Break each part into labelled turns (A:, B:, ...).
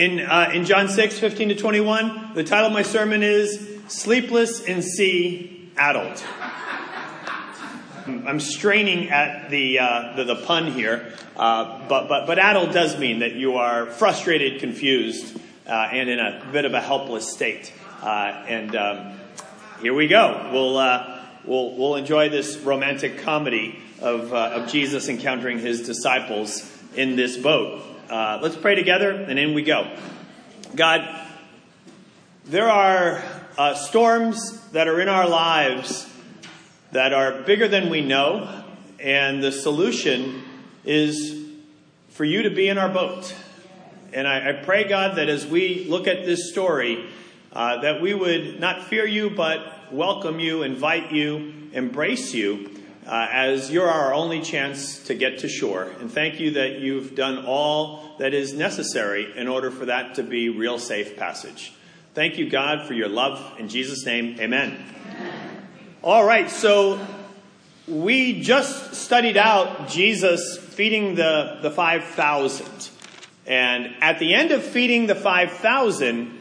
A: In, uh, in John 6, 15 to 21, the title of my sermon is Sleepless in Sea Adult. I'm straining at the, uh, the, the, pun here, uh, but, but, but addled does mean that you are frustrated, confused, uh, and in a bit of a helpless state. Uh, and um, here we go. We'll, uh, we'll, we'll enjoy this romantic comedy of, uh, of Jesus encountering his disciples in this boat. Let's pray together, and in we go. God, there are storms that are in our lives that are bigger than we know, and the solution is for you to be in our boat. And I, I pray, God, that as we look at this story, uh, that we would not fear you, but welcome you, invite you, embrace you, uh, Uh, as you're our only chance to get to shore. And thank you that you've done all that is necessary in order for that to be real safe passage. Thank you, God, for your love. In Jesus' name, amen. All right, so we just studied out Jesus feeding the, the 5,000. And at the end of feeding the 5,000,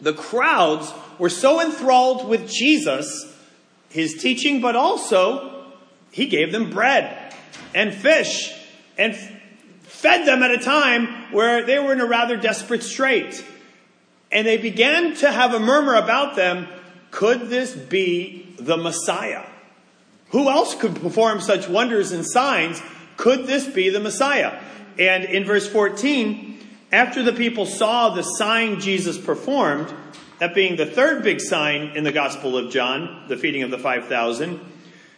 A: the crowds were so enthralled with Jesus, his teaching, but also he gave them bread and fish and fed them at a time where they were in a rather desperate strait. And they began to have a murmur about them. Could this be the Messiah. Who else could perform such wonders and signs? Could this be the Messiah? And in verse 14, after the people saw the sign Jesus performed, that being the third big sign in the Gospel of John, the feeding of the 5,000,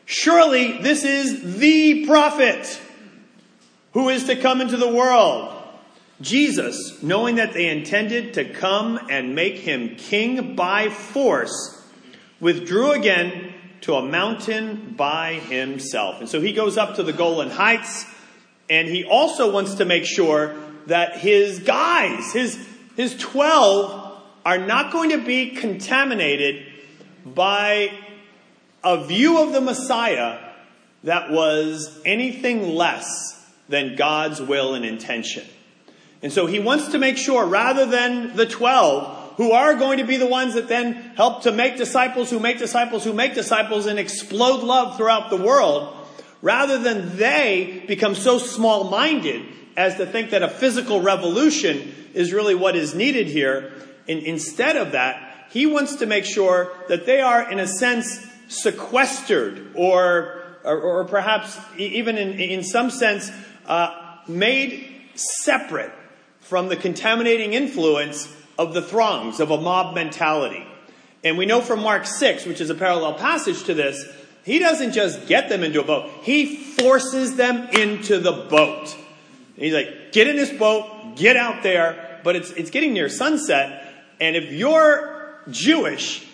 A: surely this is the prophet who is to come into the world. Jesus, knowing that they intended to come and make him king by force, withdrew again to a mountain by himself. And so he goes up to the Golan Heights, and he also wants to make sure that his guys, his, his 12, are not going to be contaminated by a view of the Messiah that was anything less than God's will and intention. And so he wants to make sure, rather than the 12, who are going to be the ones that then help to make disciples who make disciples who make disciples and explode love throughout the world, rather than they become so small minded as to think that a physical revolution is really what is needed here. And instead of that, he wants to make sure that they are, in a sense, sequestered or, or, or perhaps even in, in some sense, uh, made separate from the contaminating influence of the throngs, of a mob mentality. And we know from Mark 6, which is a parallel passage to this, he doesn't just get them into a boat, he forces them into the boat. He's like, get in this boat, get out there, but it's, it's getting near sunset, and if you're Jewish,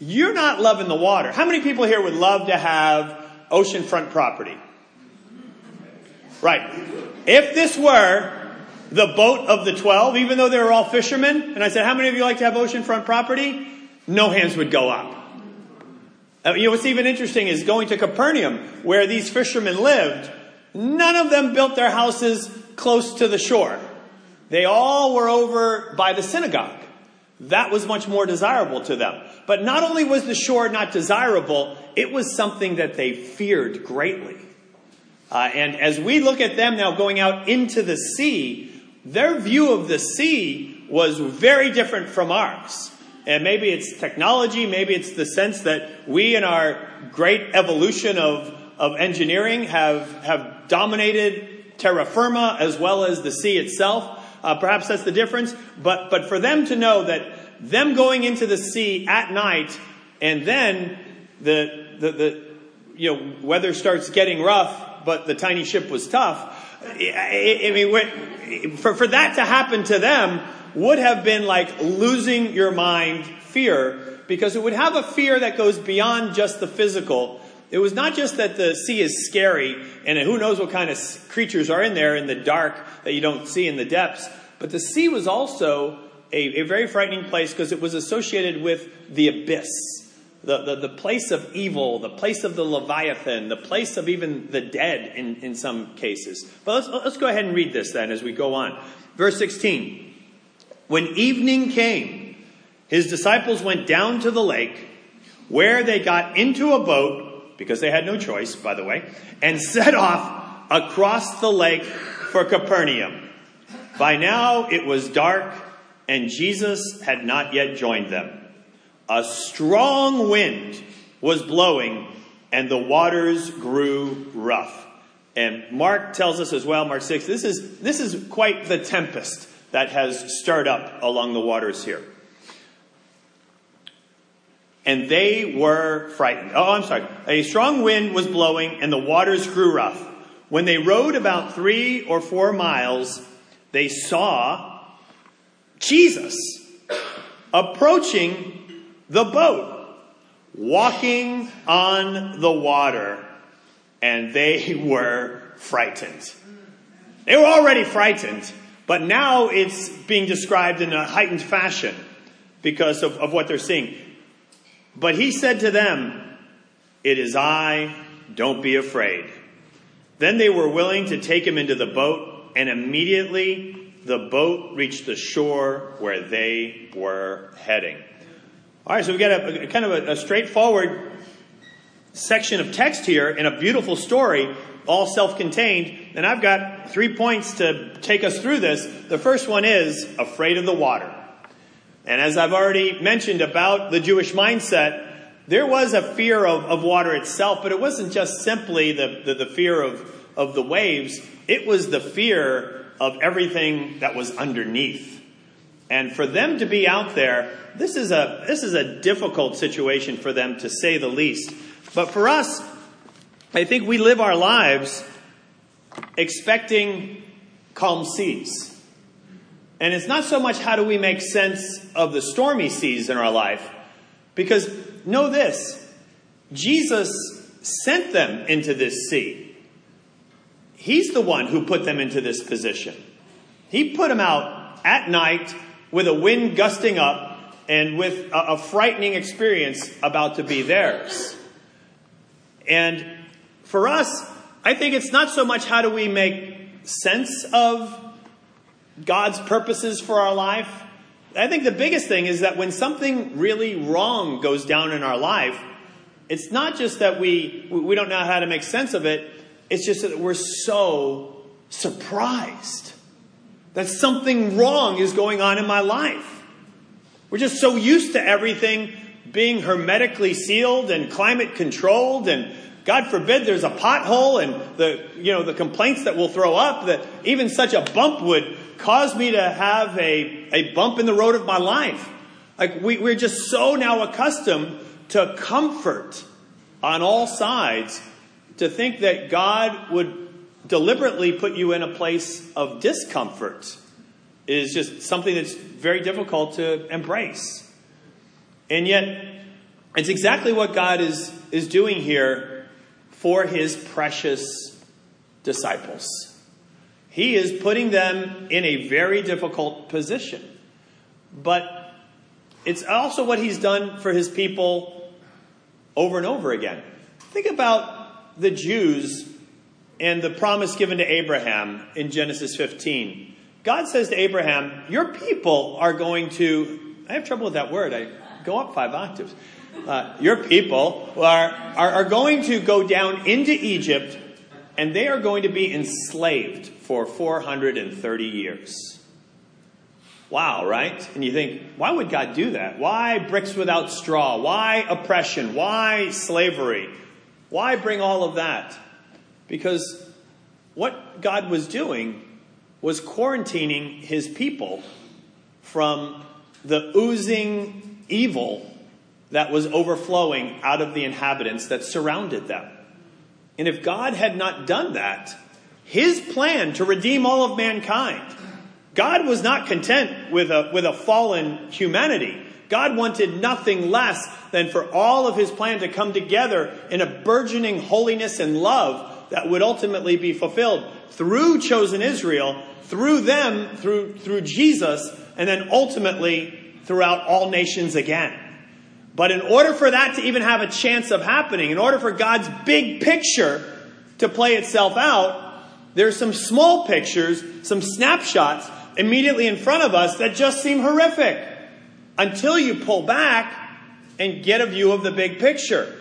A: you're not loving the water. How many people here would love to have oceanfront property? Right. If this were the boat of the 12, even though they were all fishermen. And I said, How many of you like to have oceanfront property? No hands would go up. Uh, you know, what's even interesting is going to Capernaum, where these fishermen lived, none of them built their houses close to the shore. They all were over by the synagogue. That was much more desirable to them. But not only was the shore not desirable, it was something that they feared greatly. Uh, and as we look at them now going out into the sea, their view of the sea was very different from ours. And maybe it's technology, maybe it's the sense that we in our great evolution of, of engineering have, have dominated terra firma as well as the sea itself. Uh, perhaps that's the difference. But, but for them to know that them going into the sea at night and then the, the, the you know, weather starts getting rough, but the tiny ship was tough. I, mean, for, for that to happen to them would have been like losing your mind fear because it would have a fear that goes beyond just the physical. It was not just that the sea is scary and who knows what kind of creatures are in there in the dark that you don't see in the depths, but the sea was also a, a very frightening place because it was associated with the abyss the, the, the, place of evil, the place of the Leviathan, the place of even the dead in, in some cases. But let's, let's go ahead and read this then as we go on. Verse 16. When evening came, his disciples went down to the lake, where they got into a boat, because they had no choice, by the way, and set off across the lake for Capernaum. By now it was dark, and Jesus had not yet joined them. A strong wind was blowing, and the waters grew rough. And Mark tells us as well, Mark 6, this is, this is quite the tempest that has stirred up along the waters here. And they were frightened. Oh, I'm sorry. A strong wind was blowing and the waters grew rough. When they rowed about three or four miles, they saw Jesus approaching the boat, walking on the water, and they were frightened. They were already frightened, but now it's being described in a heightened fashion because of, of what they're seeing. But he said to them, It is I, don't be afraid. Then they were willing to take him into the boat, and immediately the boat reached the shore where they were heading. All right, so we've got a, a kind of a, a straightforward section of text here and a beautiful story, all self contained. And I've got three points to take us through this. The first one is afraid of the water. And as I've already mentioned about the Jewish mindset, there was a fear of, of water itself, but it wasn't just simply the, the, the fear of, of the waves, it was the fear of everything that was underneath. And for them to be out there, this is a, this is a difficult situation for them to say the least. But for us, I think we live our lives expecting calm seas. And it's not so much how do we make sense of the stormy seas in our life, because know this Jesus sent them into this sea. He's the one who put them into this position. He put them out at night with a wind gusting up and with a, a frightening experience about to be theirs. And for us, I think it's not so much how do we make sense of God's purposes for our life. I think the biggest thing is that when something really wrong goes down in our life, it's not just that we, we don't know how to make sense of it, it's just that we're so surprised that something wrong is going on in my life. We're just so used to everything being hermetically sealed and climate controlled and God forbid there's a pothole and the, you know, the complaints that we'll throw up that even such a bump would cause me to have a, a bump in the road of my life. Like we, we're just so now accustomed to comfort on all sides to think that God would deliberately put you in a place of discomfort is just something that's very difficult to embrace. And yet, it's exactly what God is, is doing here for his precious disciples. He is putting them in a very difficult position. But it's also what he's done for his people over and over again. Think about the Jews and the promise given to Abraham in Genesis 15. God says to Abraham, Your people are going to, I have trouble with that word, I go up five octaves. Uh, your people are, are, are going to go down into Egypt and they are going to be enslaved for 430 years. Wow, right? And you think, why would God do that? Why bricks without straw? Why oppression? Why slavery? Why bring all of that? Because what God was doing was quarantining his people from the oozing evil that was overflowing out of the inhabitants that surrounded them. And if God had not done that, his plan to redeem all of mankind, God was not content with a, with a fallen humanity. God wanted nothing less than for all of his plan to come together in a burgeoning holiness and love that would ultimately be fulfilled through chosen Israel, through them, through, through Jesus, and then ultimately throughout all nations again. But in order for that to even have a chance of happening, in order for God's big picture to play itself out, there's some small pictures, some snapshots immediately in front of us that just seem horrific until you pull back and get a view of the big picture.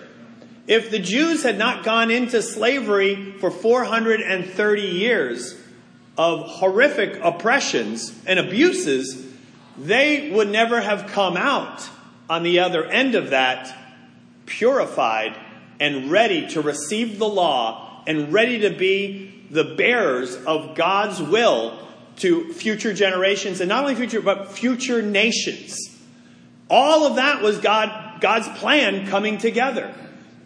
A: If the Jews had not gone into slavery for 430 years of horrific oppressions and abuses, they would never have come out on the other end of that purified and ready to receive the law and ready to be the bearers of God's will to future generations and not only future but future nations. All of that was God God's plan coming together.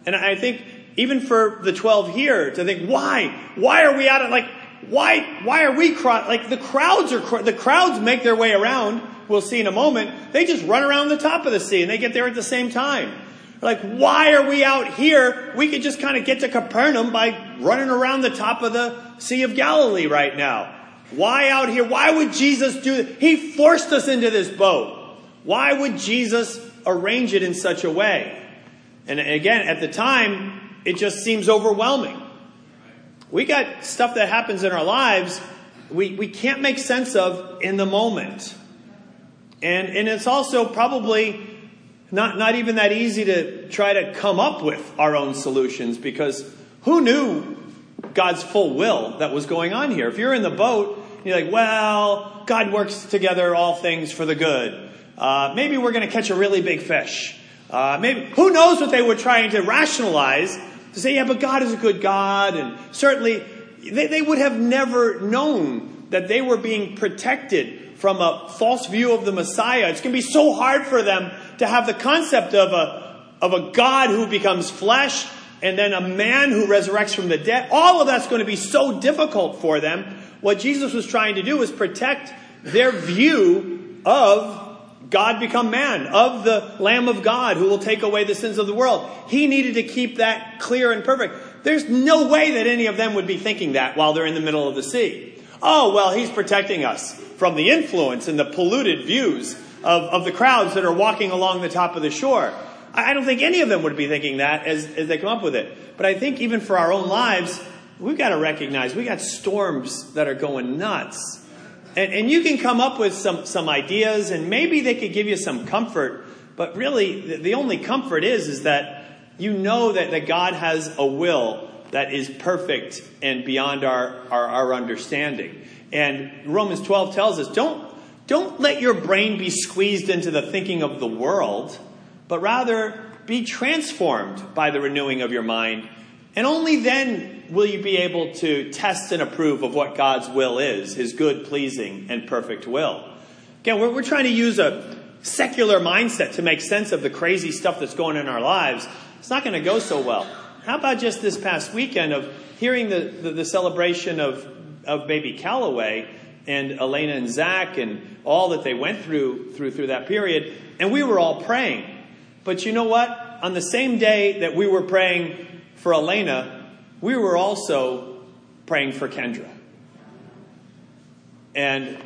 A: And I think even for the 12 here to think, why? Why are we out of, like, why, why are we, cross? like, the crowds are, the crowds make their way around. We'll see in a moment. They just run around the top of the sea and they get there at the same time. Like, why are we out here? We could just kind of get to Capernaum by running around the top of the Sea of Galilee right now. Why out here? Why would Jesus do that? He forced us into this boat. Why would Jesus arrange it in such a way? And again, at the time, it just seems overwhelming. We got stuff that happens in our lives we, we can't make sense of in the moment. And, and it's also probably not, not even that easy to try to come up with our own solutions because who knew God's full will that was going on here? If you're in the boat, you're like, well, God works together all things for the good. Uh, maybe we're going to catch a really big fish. Uh, maybe who knows what they were trying to rationalize to say, yeah, but God is a good God, and certainly they, they would have never known that they were being protected from a false view of the Messiah. It's going to be so hard for them to have the concept of a of a God who becomes flesh and then a man who resurrects from the dead. All of that's going to be so difficult for them. What Jesus was trying to do was protect their view of God become man, of the Lamb of God who will take away the sins of the world. He needed to keep that clear and perfect. There's no way that any of them would be thinking that while they're in the middle of the sea. Oh, well, he's protecting us from the influence and the polluted views of, of the crowds that are walking along the top of the shore. I, I don't think any of them would be thinking that as, as they come up with it. But I think even for our own lives, we've got to recognize we got storms that are going nuts and, and you can come up with some, some ideas, and maybe they could give you some comfort. But really, the, the only comfort is, is that you know that, that God has a will that is perfect and beyond our, our, our understanding. And Romans 12 tells us don't, don't let your brain be squeezed into the thinking of the world, but rather be transformed by the renewing of your mind. And only then will you be able to test and approve of what God's will is, his good, pleasing, and perfect will? Again, we're, we're trying to use a secular mindset to make sense of the crazy stuff that's going in our lives. It's not going to go so well. How about just this past weekend of hearing the, the, the celebration of, of baby Calloway and Elena and Zach and all that they went through, through through that period, and we were all praying. But you know what? On the same day that we were praying for Elena, we were also praying for Kendra. And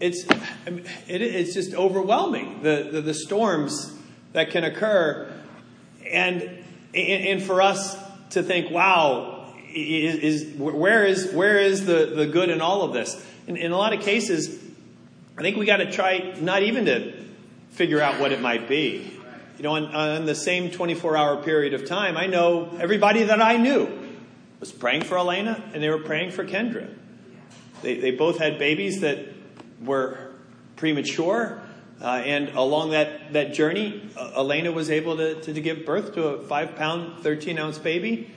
A: it's, it, it's just overwhelming, the, the, the, storms that can occur. And, and for us to think, wow, is, is, where is, where is the, the good in all of this? In, in a lot of cases, I think we got to try not even to figure out what it might be. You know, on, on the same 24 hour period of time, I know everybody that I knew was praying for Elena and they were praying for Kendra. They, they both had babies that were premature. Uh, and along that, that journey, uh, Elena was able to, to, to, give birth to a five pound, 13 ounce baby.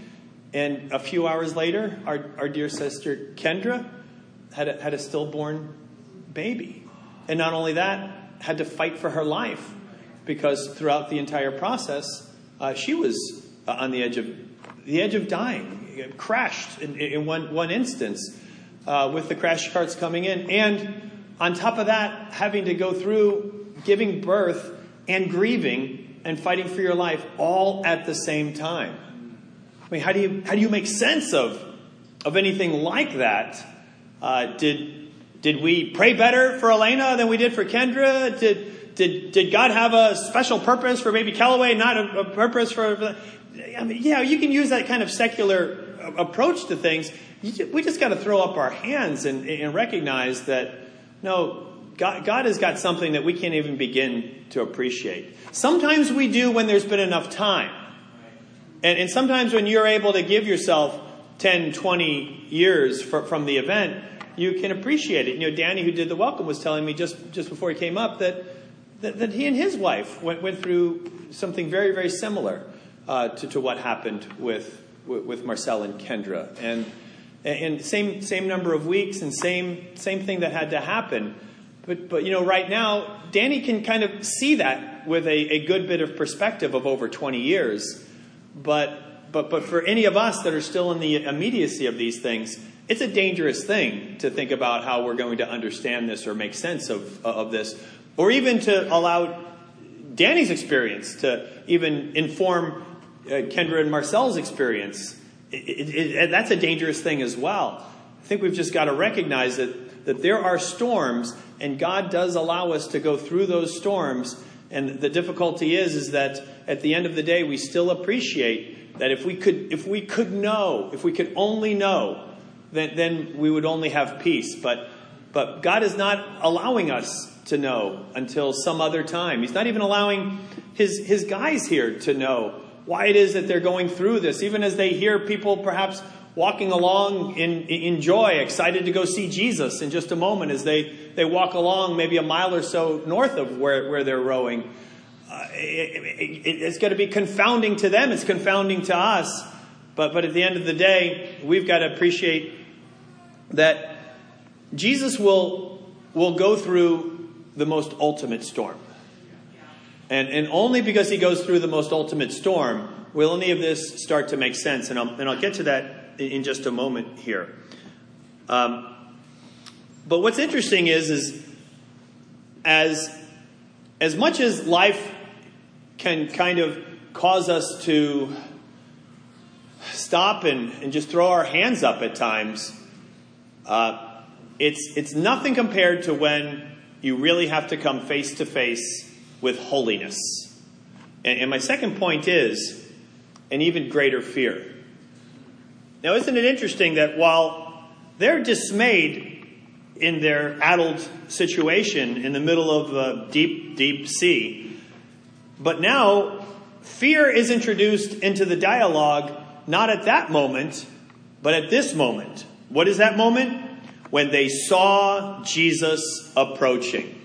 A: And a few hours later, our, our dear sister Kendra had a, had a stillborn baby. And not only that, had to fight for her life because throughout the entire process, uh, she was uh, on the edge of the edge of dying crashed in, one, one instance uh, with the crash carts coming in. And on top of that, having to go through giving birth and grieving and fighting for your life all at the same time. I mean, how do you, how do you make sense of, of anything like that? Did, did we pray better for Elena than we did for Kendra? Did, did, God have a special purpose for maybe Calloway, not a, a purpose for, I mean, yeah, you can use that kind of secular approach to things. We just got to throw up our hands and, and recognize that No, God, God has got something that we can't even begin to appreciate. Sometimes we do when there's been enough time. And, and sometimes when you're able to give yourself 10, 20 years for, from the event, you can appreciate it. You know, Danny, who did the welcome, was telling me just, just before he came up that, that, that he and his wife went, went through something very, very similar uh, to, to what happened with, with Marcel and Kendra. And, and same, same number of weeks and same, same thing that had to happen. But, but, you know, right now, Danny can kind of see that with a, a good bit of perspective of over 20 years. But, but, but for any of us that are still in the immediacy of these things, it's a dangerous thing to think about how we're going to understand this or make sense of, of this, or even to allow Danny's experience to even inform uh, Kendra and Marcel's experience. It, it, it, that's a dangerous thing as well. I think we've just got to recognize that, that there are storms, and God does allow us to go through those storms. And the difficulty is, is that at the end of the day, we still appreciate that if we could, if we could know, if we could only know, then, then we would only have peace. But, but God is not allowing us to know until some other time. He's not even allowing his, his guys here to know why it is that they're going through this, even as they hear people perhaps walking along in, in joy, excited to go see Jesus in just a moment as they, they walk along maybe a mile or so north of where, where they're rowing. Uh, it, it, it's going to be confounding to them, it's confounding to us. But, but at the end of the day, we've got to appreciate that Jesus will, will go through the most ultimate storm. And, and only because he goes through the most ultimate storm will any of this start to make sense. And I'll, and I'll get to that in just a moment here. Um, but what's interesting is, is as, as much as life can kind of cause us to stop and, and just throw our hands up at times, uh, it's, it's nothing compared to when you really have to come face to face with holiness. And, and my second point is an even greater fear. Now, isn't it interesting that while they're dismayed in their addled situation in the middle of a deep, deep sea, but now fear is introduced into the dialogue not at that moment, but at this moment. What is that moment? When they saw Jesus approaching.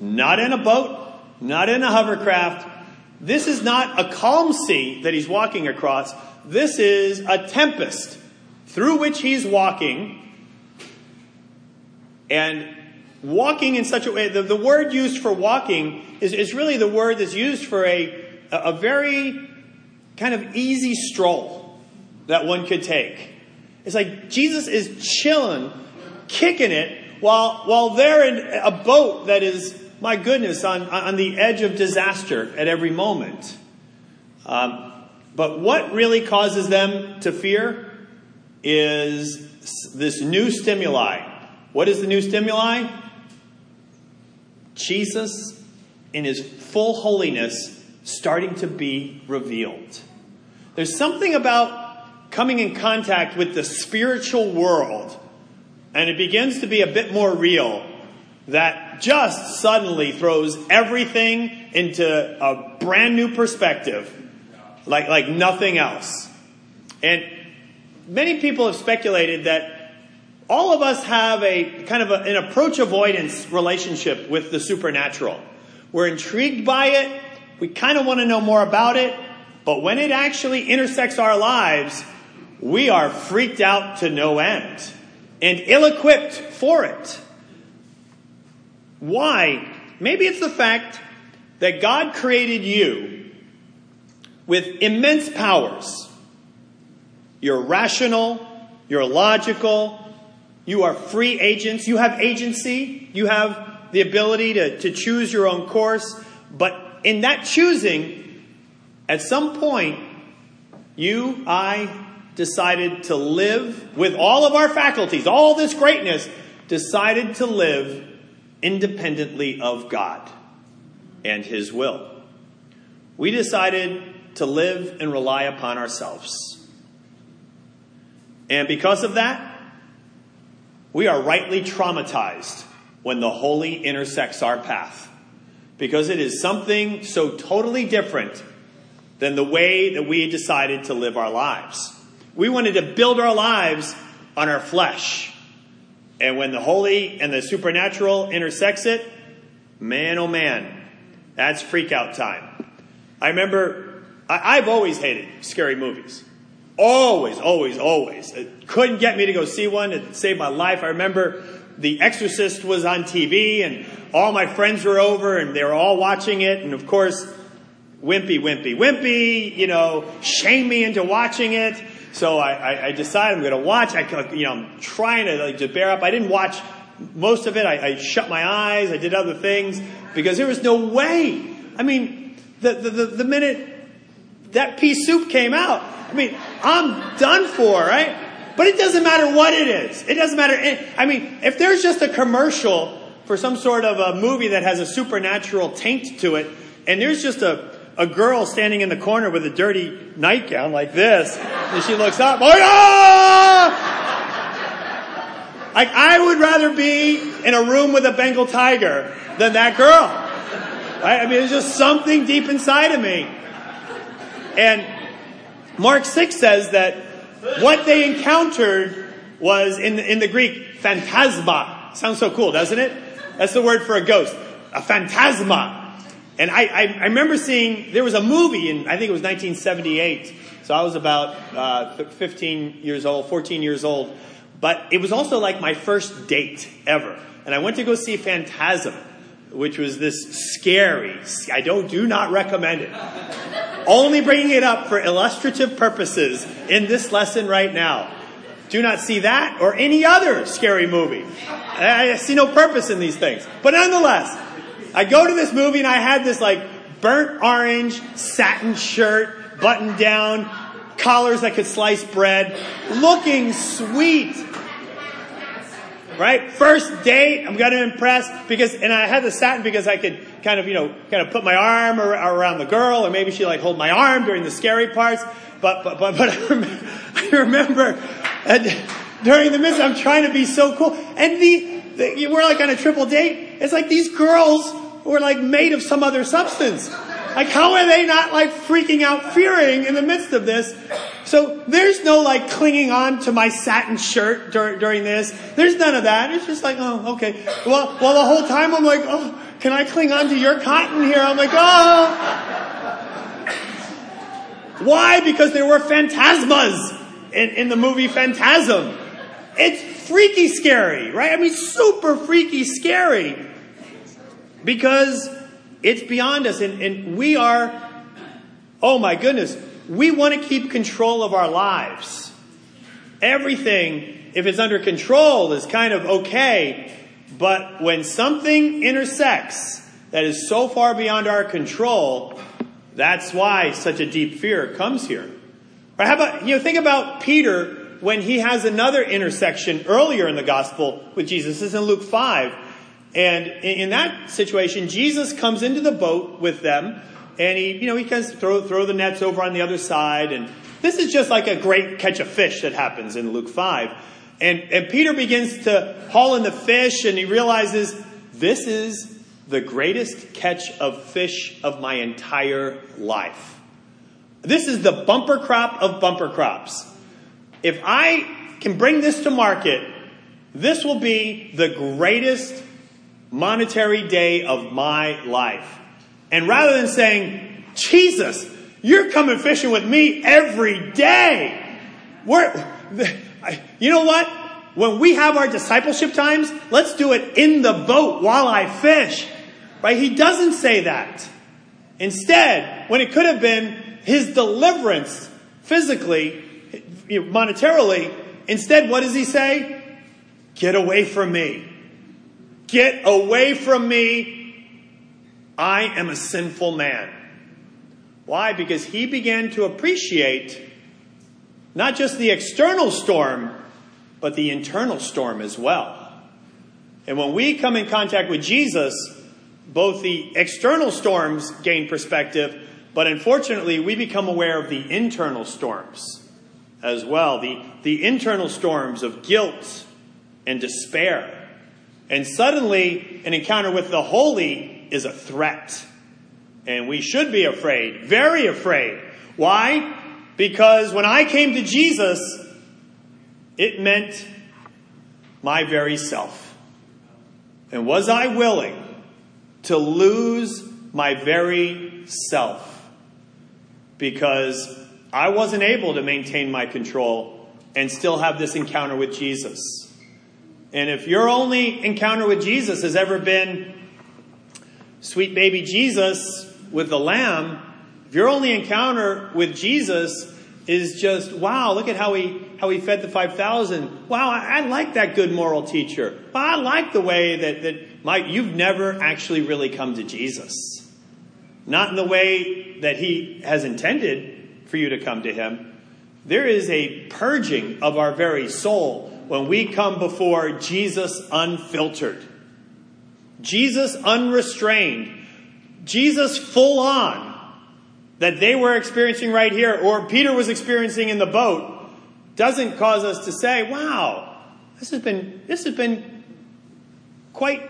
A: Not in a boat, not in a hovercraft. This is not a calm sea that he's walking across. This is a tempest through which he's walking. And walking in such a way, the, the word used for walking is, is really the word that's used for a, a very kind of easy stroll that one could take. It's like Jesus is chilling, kicking it, while, while they're in a boat that is my goodness, on, on the edge of disaster at every moment. Um, but what really causes them to fear is this new stimuli. What is the new stimuli? Jesus, in his full holiness, starting to be revealed. There's something about coming in contact with the spiritual world, and it begins to be a bit more real that just suddenly throws everything into a brand new perspective, like, like nothing else. And many people have speculated that all of us have a kind of a, an approach avoidance relationship with the supernatural. We're intrigued by it. We kind of want to know more about it. But when it actually intersects our lives, we are freaked out to no end and ill equipped for it. Why? Maybe it's the fact that God created you with immense powers. You're rational, you're logical, you are free agents, you have agency, you have the ability to, to choose your own course, but in that choosing, at some point, you, I, decided to live with all of our faculties, all this greatness, decided to live independently of God and His will. We decided to live and rely upon ourselves. And because of that, we are rightly traumatized when the holy intersects our path. Because it is something so totally different than the way that we decided to live our lives. We wanted to build our lives on our flesh. And when the holy and the supernatural intersects it, man oh man, that's freak out time. I remember, I, have always hated scary movies. Always, always, always. It couldn't get me to go see one. It saved my life. I remember The Exorcist was on TV and all my friends were over and they were all watching it. And of course, wimpy, wimpy, wimpy, you know, shame me into watching it. So I, I, I decided I'm going to watch. I, you know, I'm trying to like to bear up. I didn't watch most of it. I, I shut my eyes. I did other things because there was no way. I mean, the, the, the, the minute that pea soup came out, I mean, I'm done for, right? But it doesn't matter what it is. It doesn't matter. I mean, if there's just a commercial for some sort of a movie that has a supernatural taint to it, and there's just a, a girl standing in the corner with a dirty nightgown like this, and she looks up, oh! Like, I would rather be in a room with a Bengal tiger than that girl. I mean, there's just something deep inside of me. And Mark 6 says that what they encountered was in in the Greek, phantasma. Sounds so cool, doesn't it? That's the word for a ghost. A phantasma. And I, I, I remember seeing, there was a movie in, I think it was 1978. So I was about uh, 15 years old, 14 years old. But it was also like my first date ever. And I went to go see Phantasm, which was this scary, I don't, do not recommend it. Only bringing it up for illustrative purposes in this lesson right now. Do not see that or any other scary movie. I see no purpose in these things. But nonetheless, I go to this movie and I had this like burnt orange satin shirt, buttoned down, collars that could slice bread, looking sweet. Right? First date, I'm gonna impress because, and I had the satin because I could kind of, you know, kind of put my arm around the girl or maybe she like hold my arm during the scary parts. But, but, but, but I remember, I remember during the midst, I'm trying to be so cool. And the, the, we're like on a triple date. It's like these girls were like made of some other substance. Like, how are they not like freaking out, fearing in the midst of this? So there's no like clinging on to my satin shirt dur- during this. There's none of that. It's just like, oh, okay. Well, well, the whole time I'm like, oh, can I cling on to your cotton here? I'm like, oh. Why? Because there were phantasmas in, in the movie Phantasm. It's freaky scary, right? I mean, super freaky scary. Because it's beyond us. And, and we are, oh my goodness, we want to keep control of our lives. Everything, if it's under control, is kind of okay. But when something intersects that is so far beyond our control, that's why such a deep fear comes here. Or how about, you know, think about Peter when he has another intersection earlier in the gospel with Jesus. This is in Luke 5. And in that situation, Jesus comes into the boat with them, and he, you know, he can throw, throw the nets over on the other side. And this is just like a great catch of fish that happens in Luke 5. And, and Peter begins to haul in the fish, and he realizes this is the greatest catch of fish of my entire life. This is the bumper crop of bumper crops. If I can bring this to market, this will be the greatest monetary day of my life. And rather than saying, Jesus, you're coming fishing with me every day. We're, you know what? When we have our discipleship times, let's do it in the boat while I fish. Right? He doesn't say that. Instead, when it could have been his deliverance physically, monetarily, instead, what does he say? Get away from me. Get away from me. I am a sinful man. Why? Because he began to appreciate not just the external storm, but the internal storm as well. And when we come in contact with Jesus, both the external storms gain perspective, but unfortunately, we become aware of the internal storms as well the, the internal storms of guilt and despair And suddenly, an encounter with the holy is a threat. And we should be afraid, very afraid. Why? Because when I came to Jesus, it meant my very self. And was I willing to lose my very self? Because I wasn't able to maintain my control and still have this encounter with Jesus. And if your only encounter with Jesus has ever been sweet baby Jesus with the lamb, if your only encounter with Jesus is just, wow, look at how he, how he fed the 5,000. Wow, I, I like that good moral teacher. Well, I like the way that, that my, you've never actually really come to Jesus. Not in the way that he has intended for you to come to him. There is a purging of our very soul when we come before Jesus unfiltered. Jesus unrestrained. Jesus full on that they were experiencing right here or Peter was experiencing in the boat doesn't cause us to say, wow, this has been, this has been quite,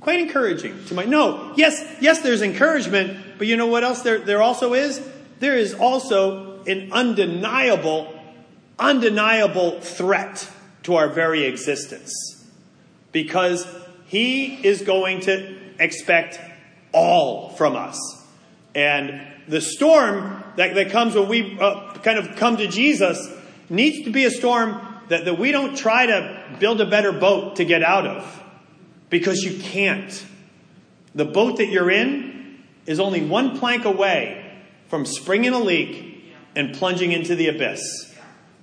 A: quite encouraging to my, no, yes, yes, there's encouragement, but you know what else there, there also is? There is also an undeniable, undeniable threat to our very existence because he is going to expect all from us. And the storm that, that comes when we uh, kind of come to Jesus needs to be a storm that, that we don't try to build a better boat to get out of because you can't. The boat that you're in is only one plank away from springing a leak and plunging into the abyss,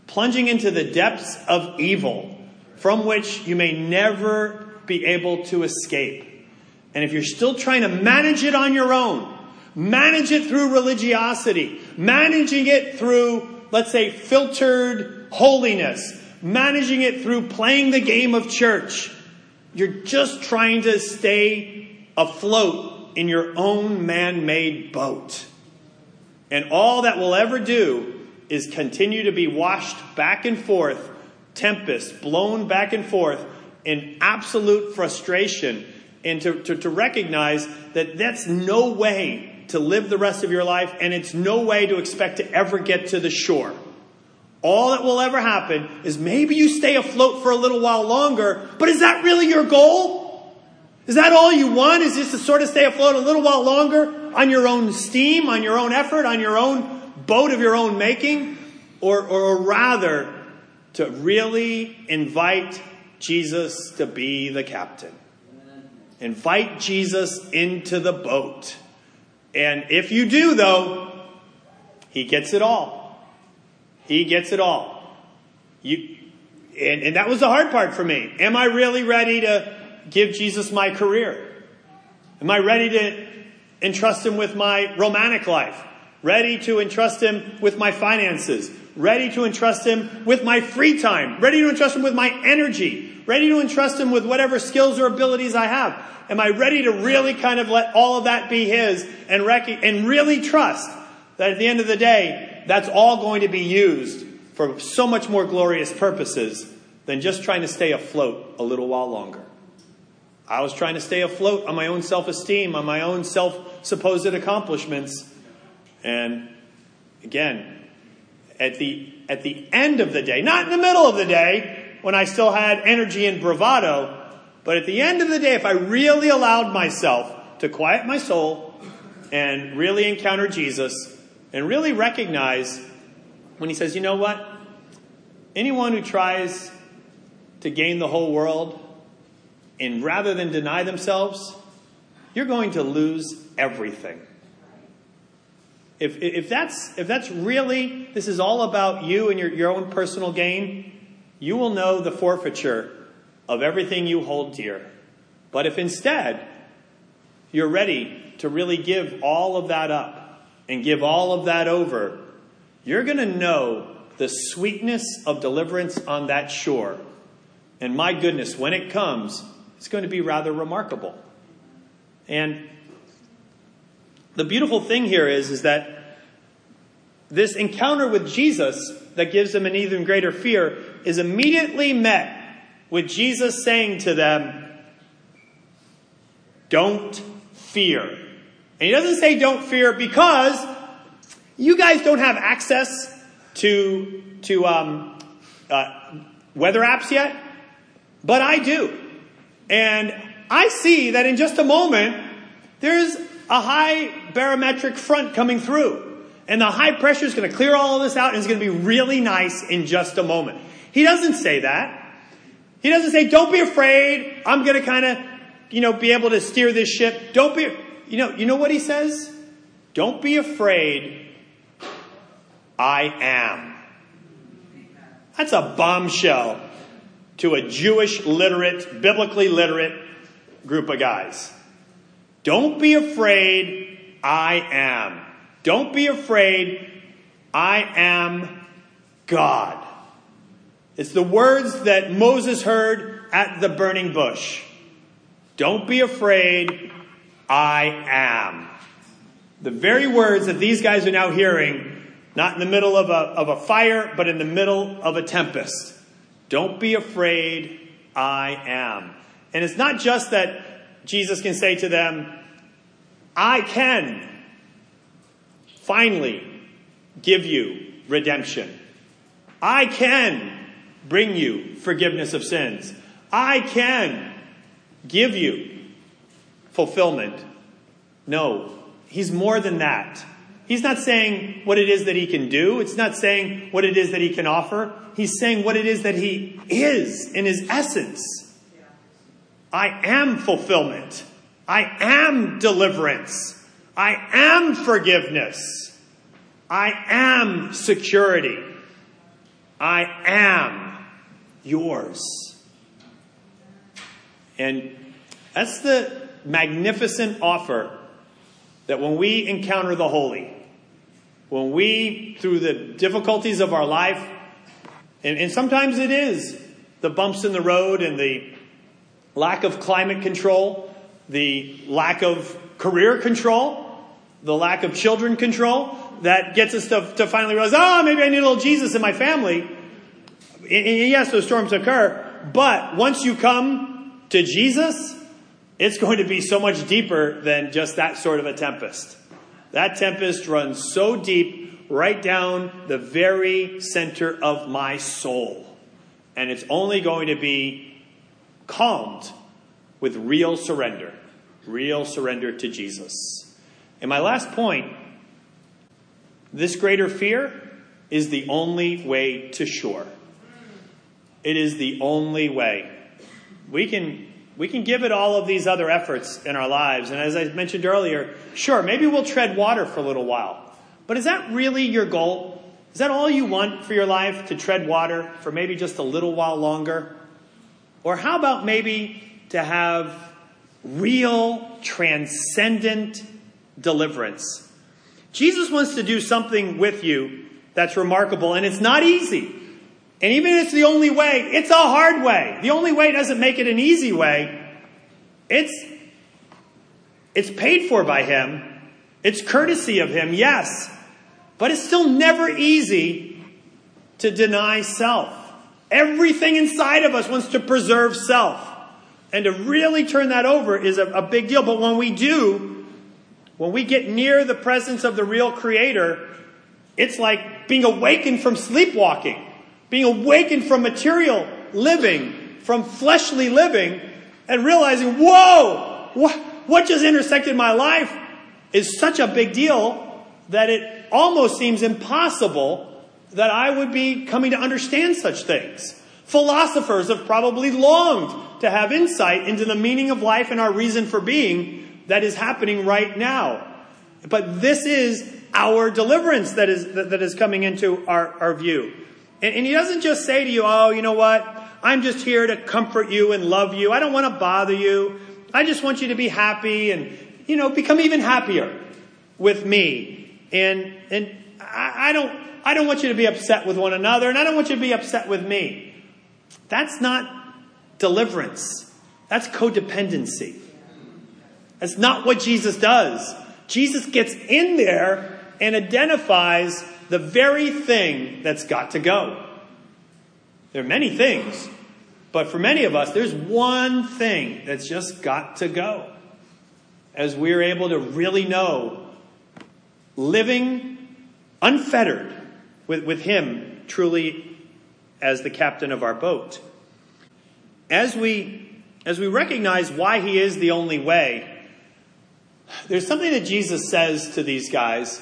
A: plunging into the depths of evil from which you may never be able to escape. And if you're still trying to manage it on your own, manage it through religiosity, managing it through, let's say, filtered holiness, managing it through playing the game of church, you're just trying to stay afloat in your own man made boat. And all that will ever do is continue to be washed back and forth, tempest, blown back and forth in absolute frustration, and to, to, to recognize that that's no way to live the rest of your life, and it's no way to expect to ever get to the shore. All that will ever happen is maybe you stay afloat for a little while longer, but is that really your goal? Is that all you want? Is just to sort of stay afloat a little while longer? On your own steam, on your own effort, on your own boat of your own making, or, or rather to really invite Jesus to be the captain. Invite Jesus into the boat. And if you do, though, he gets it all. He gets it all. You, and, and that was the hard part for me. Am I really ready to give Jesus my career? Am I ready to entrust him with my romantic life, ready to entrust him with my finances, ready to entrust him with my free time, ready to entrust him with my energy, ready to entrust him with whatever skills or abilities I have. Am I ready to really kind of let all of that be his and, rec- and really trust that at the end of the day, that's all going to be used for so much more glorious purposes than just trying to stay afloat a little while longer? I was trying to stay afloat on my own self esteem, on my own self supposed accomplishments. And again, at the, at the end of the day, not in the middle of the day when I still had energy and bravado, but at the end of the day, if I really allowed myself to quiet my soul and really encounter Jesus and really recognize when he says, you know what? Anyone who tries to gain the whole world and rather than deny themselves, you're going to lose everything. If, if, that's, if that's really, this is all about you and your, your own personal gain, you will know the forfeiture of everything you hold dear. But if instead you're ready to really give all of that up and give all of that over, you're going to know the sweetness of deliverance on that shore. And my goodness, when it comes, it's going to be rather remarkable. And the beautiful thing here is, is that this encounter with Jesus that gives them an even greater fear is immediately met with Jesus saying to them, don't fear. And he doesn't say don't fear because you guys don't have access to, to um, uh, weather apps yet, but I do. And I see that in just a moment, there's a high barometric front coming through. And the high pressure is going to clear all of this out and it's going to be really nice in just a moment. He doesn't say that. He doesn't say, don't be afraid. I'm going to kind of, you know, be able to steer this ship. Don't be, you know, you know what he says? Don't be afraid. I am. That's a bombshell to a Jewish literate, biblically literate group of guys. Don't be afraid. I am. Don't be afraid. I am God. It's the words that Moses heard at the burning bush. Don't be afraid. I am. The very words that these guys are now hearing, not in the middle of a, of a fire, but in the middle of a tempest. Don't be afraid. I am. And it's not just that Jesus can say to them, I can finally give you redemption. I can bring you forgiveness of sins. I can give you fulfillment. No, he's more than that. He's not saying what it is that he can do. It's not saying what it is that he can offer. He's saying what it is that he is in his essence. I am fulfillment. I am deliverance. I am forgiveness. I am security. I am yours. And that's the magnificent offer that when we encounter the holy, when we, through the difficulties of our life, and, and sometimes it is the bumps in the road and the lack of climate control, the lack of career control, the lack of children control that gets us to, to finally realize, oh, maybe I need a little Jesus in my family. And yes, those storms occur, but once you come to Jesus, it's going to be so much deeper than just that sort of a tempest. That tempest runs so deep right down the very center of my soul. And it's only going to be calmed with real surrender, real surrender to Jesus. And my last point this greater fear is the only way to shore. It is the only way. We can we can give it all of these other efforts in our lives. And as I mentioned earlier, sure, maybe we'll tread water for a little while. But is that really your goal? Is that all you want for your life to tread water for maybe just a little while longer? Or how about maybe to have real, transcendent deliverance? Jesus wants to do something with you that's remarkable, and it's not easy. And even if it's the only way, it's a hard way. The only way doesn't make it an easy way. It's, it's paid for by Him. It's courtesy of Him, yes. But it's still never easy to deny self. Everything inside of us wants to preserve self. And to really turn that over is a, a big deal. But when we do, when we get near the presence of the real Creator, it's like being awakened from sleepwalking being awakened from material living, from fleshly living, and realizing, whoa, what, what just intersected my life is such a big deal that it almost seems impossible that I would be coming to understand such things. Philosophers have probably longed to have insight into the meaning of life and our reason for being that is happening right now. But this is our deliverance that is, that, is coming into our, our view. And, and he doesn't just say to you, oh, you know what? I'm just here to comfort you and love you. I don't want to bother you. I just want you to be happy and, you know, become even happier with me. And, and I, I don't, I don't want you to be upset with one another and I don't want you to be upset with me. That's not deliverance. That's codependency. That's not what Jesus does. Jesus gets in there and identifies the very thing that's got to go. There are many things, but for many of us, there's one thing that's just got to go. as we're able to really know living unfettered with, with Him truly as the captain of our boat. As we, as we recognize why He is the only way, there's something that Jesus says to these guys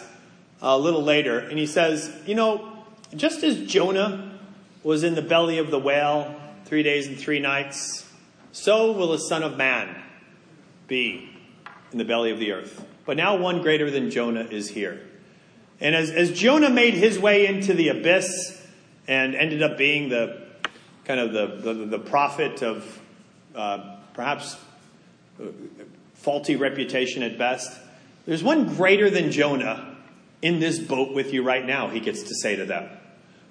A: a little later, and He says, You know, just as Jonah was in the belly of the whale three days and three nights, so will the Son of Man be in the belly of the earth. But now one greater than Jonah is here. And as, as Jonah made his way into the abyss and ended up being the kind of the, the, the prophet of uh, perhaps uh, faulty reputation at best, there's one greater than Jonah in this boat with you right now, he gets to say to them.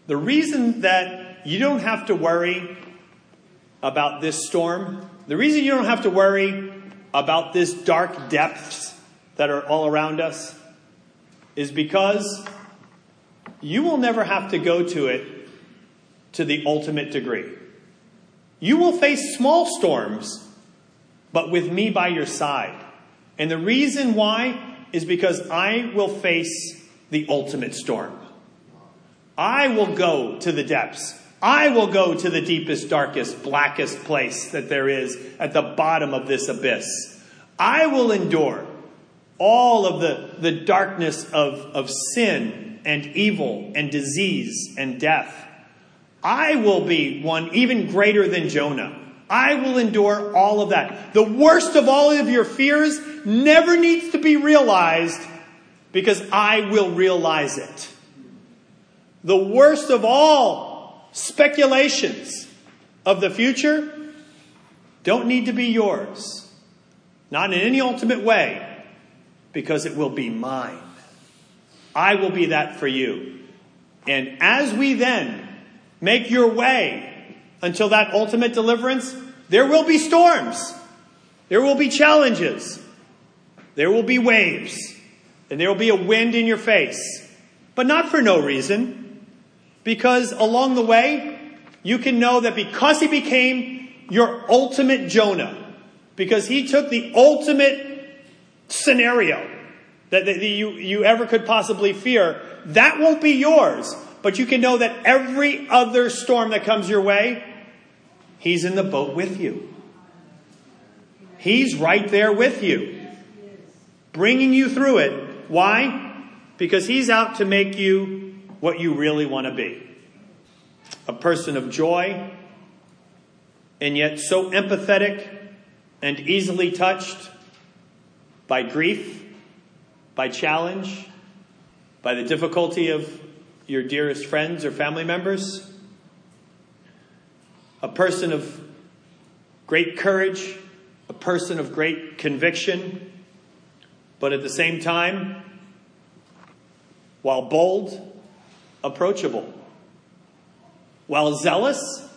A: The reason that you don't have to worry about this storm, the reason you don't have to worry about this dark depths that are all around us is because you will never have to go to it to the ultimate degree. You will face small storms, but with me by your side. And the reason why is because I will face the ultimate storm. I will go to the depths. I will go to the deepest, darkest, blackest place that there is at the bottom of this abyss. I will endure all of the, the darkness of, of sin and evil and disease and death. I will be one even greater than Jonah. I will endure all of that. The worst of all of your fears never needs to be realized because I will realize it. The worst of all speculations of the future don't need to be yours. Not in any ultimate way because it will be mine. I will be that for you. And as we then make your way until that ultimate deliverance, there will be storms. There will be challenges. There will be waves. And there will be a wind in your face. But not for no reason. Because along the way, you can know that because he became your ultimate Jonah, because he took the ultimate scenario that, that you, you ever could possibly fear, that won't be yours. But you can know that every other storm that comes your way, He's in the boat with you. He's right there with you, bringing you through it. Why? Because He's out to make you what you really want to be a person of joy, and yet so empathetic and easily touched by grief, by challenge, by the difficulty of your dearest friends or family members. A person of great courage, a person of great conviction, but at the same time, while bold, approachable, while zealous,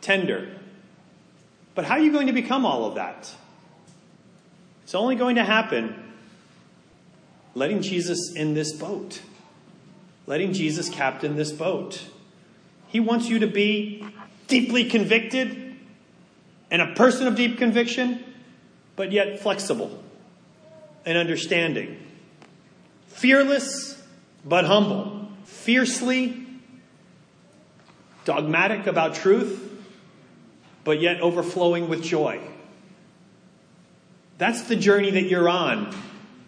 A: tender. But how are you going to become all of that? It's only going to happen letting Jesus in this boat, letting Jesus captain this boat. He wants you to be deeply convicted and a person of deep conviction, but yet flexible and understanding. Fearless, but humble. Fiercely dogmatic about truth, but yet overflowing with joy. That's the journey that you're on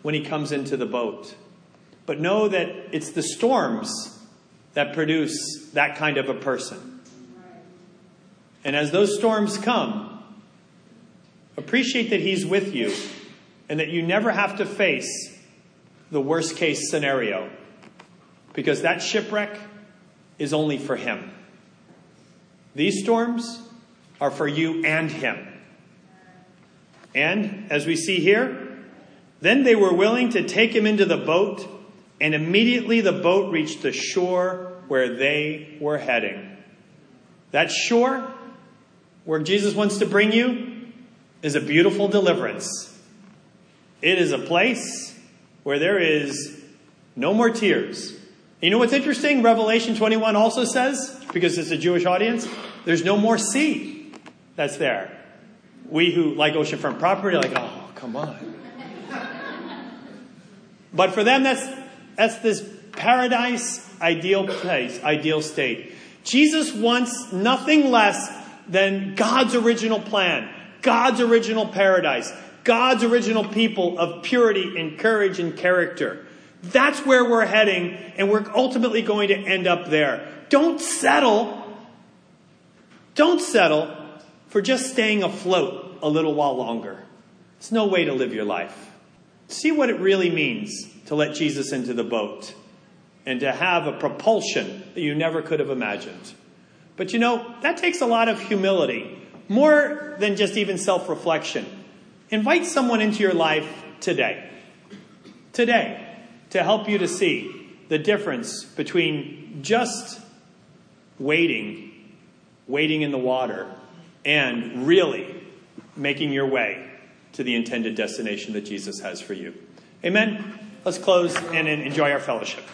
A: when he comes into the boat. But know that it's the storms that produce that kind of a person. And as those storms come, appreciate that he's with you and that you never have to face the worst case scenario because that shipwreck is only for him. These storms are for you and him. And as we see here, then they were willing to take him into the boat, and immediately the boat reached the shore where they were heading. That shore where Jesus wants to bring you is a beautiful deliverance. It is a place where there is no more tears. You know what's interesting? Revelation 21 also says, because it's a Jewish audience, there's no more sea that's there we who like oceanfront property are like, oh, come on. But for them, that's, that's this paradise, ideal place, ideal state. Jesus wants nothing less than God's original plan, God's original paradise, God's original people of purity and courage and character. That's where we're heading, and we're ultimately going to end up there. Don't settle. Don't settle for just staying afloat a little while longer. It's no way to live your life. See what it really means to let Jesus into the boat and to have a propulsion that you never could have imagined. But you know, that takes a lot of humility, more than just even self reflection. Invite someone into your life today. Today to help you to see the difference between just waiting, waiting in the water, and really making your way to the intended destination that Jesus has for you. Amen. Let's close and enjoy our fellowship.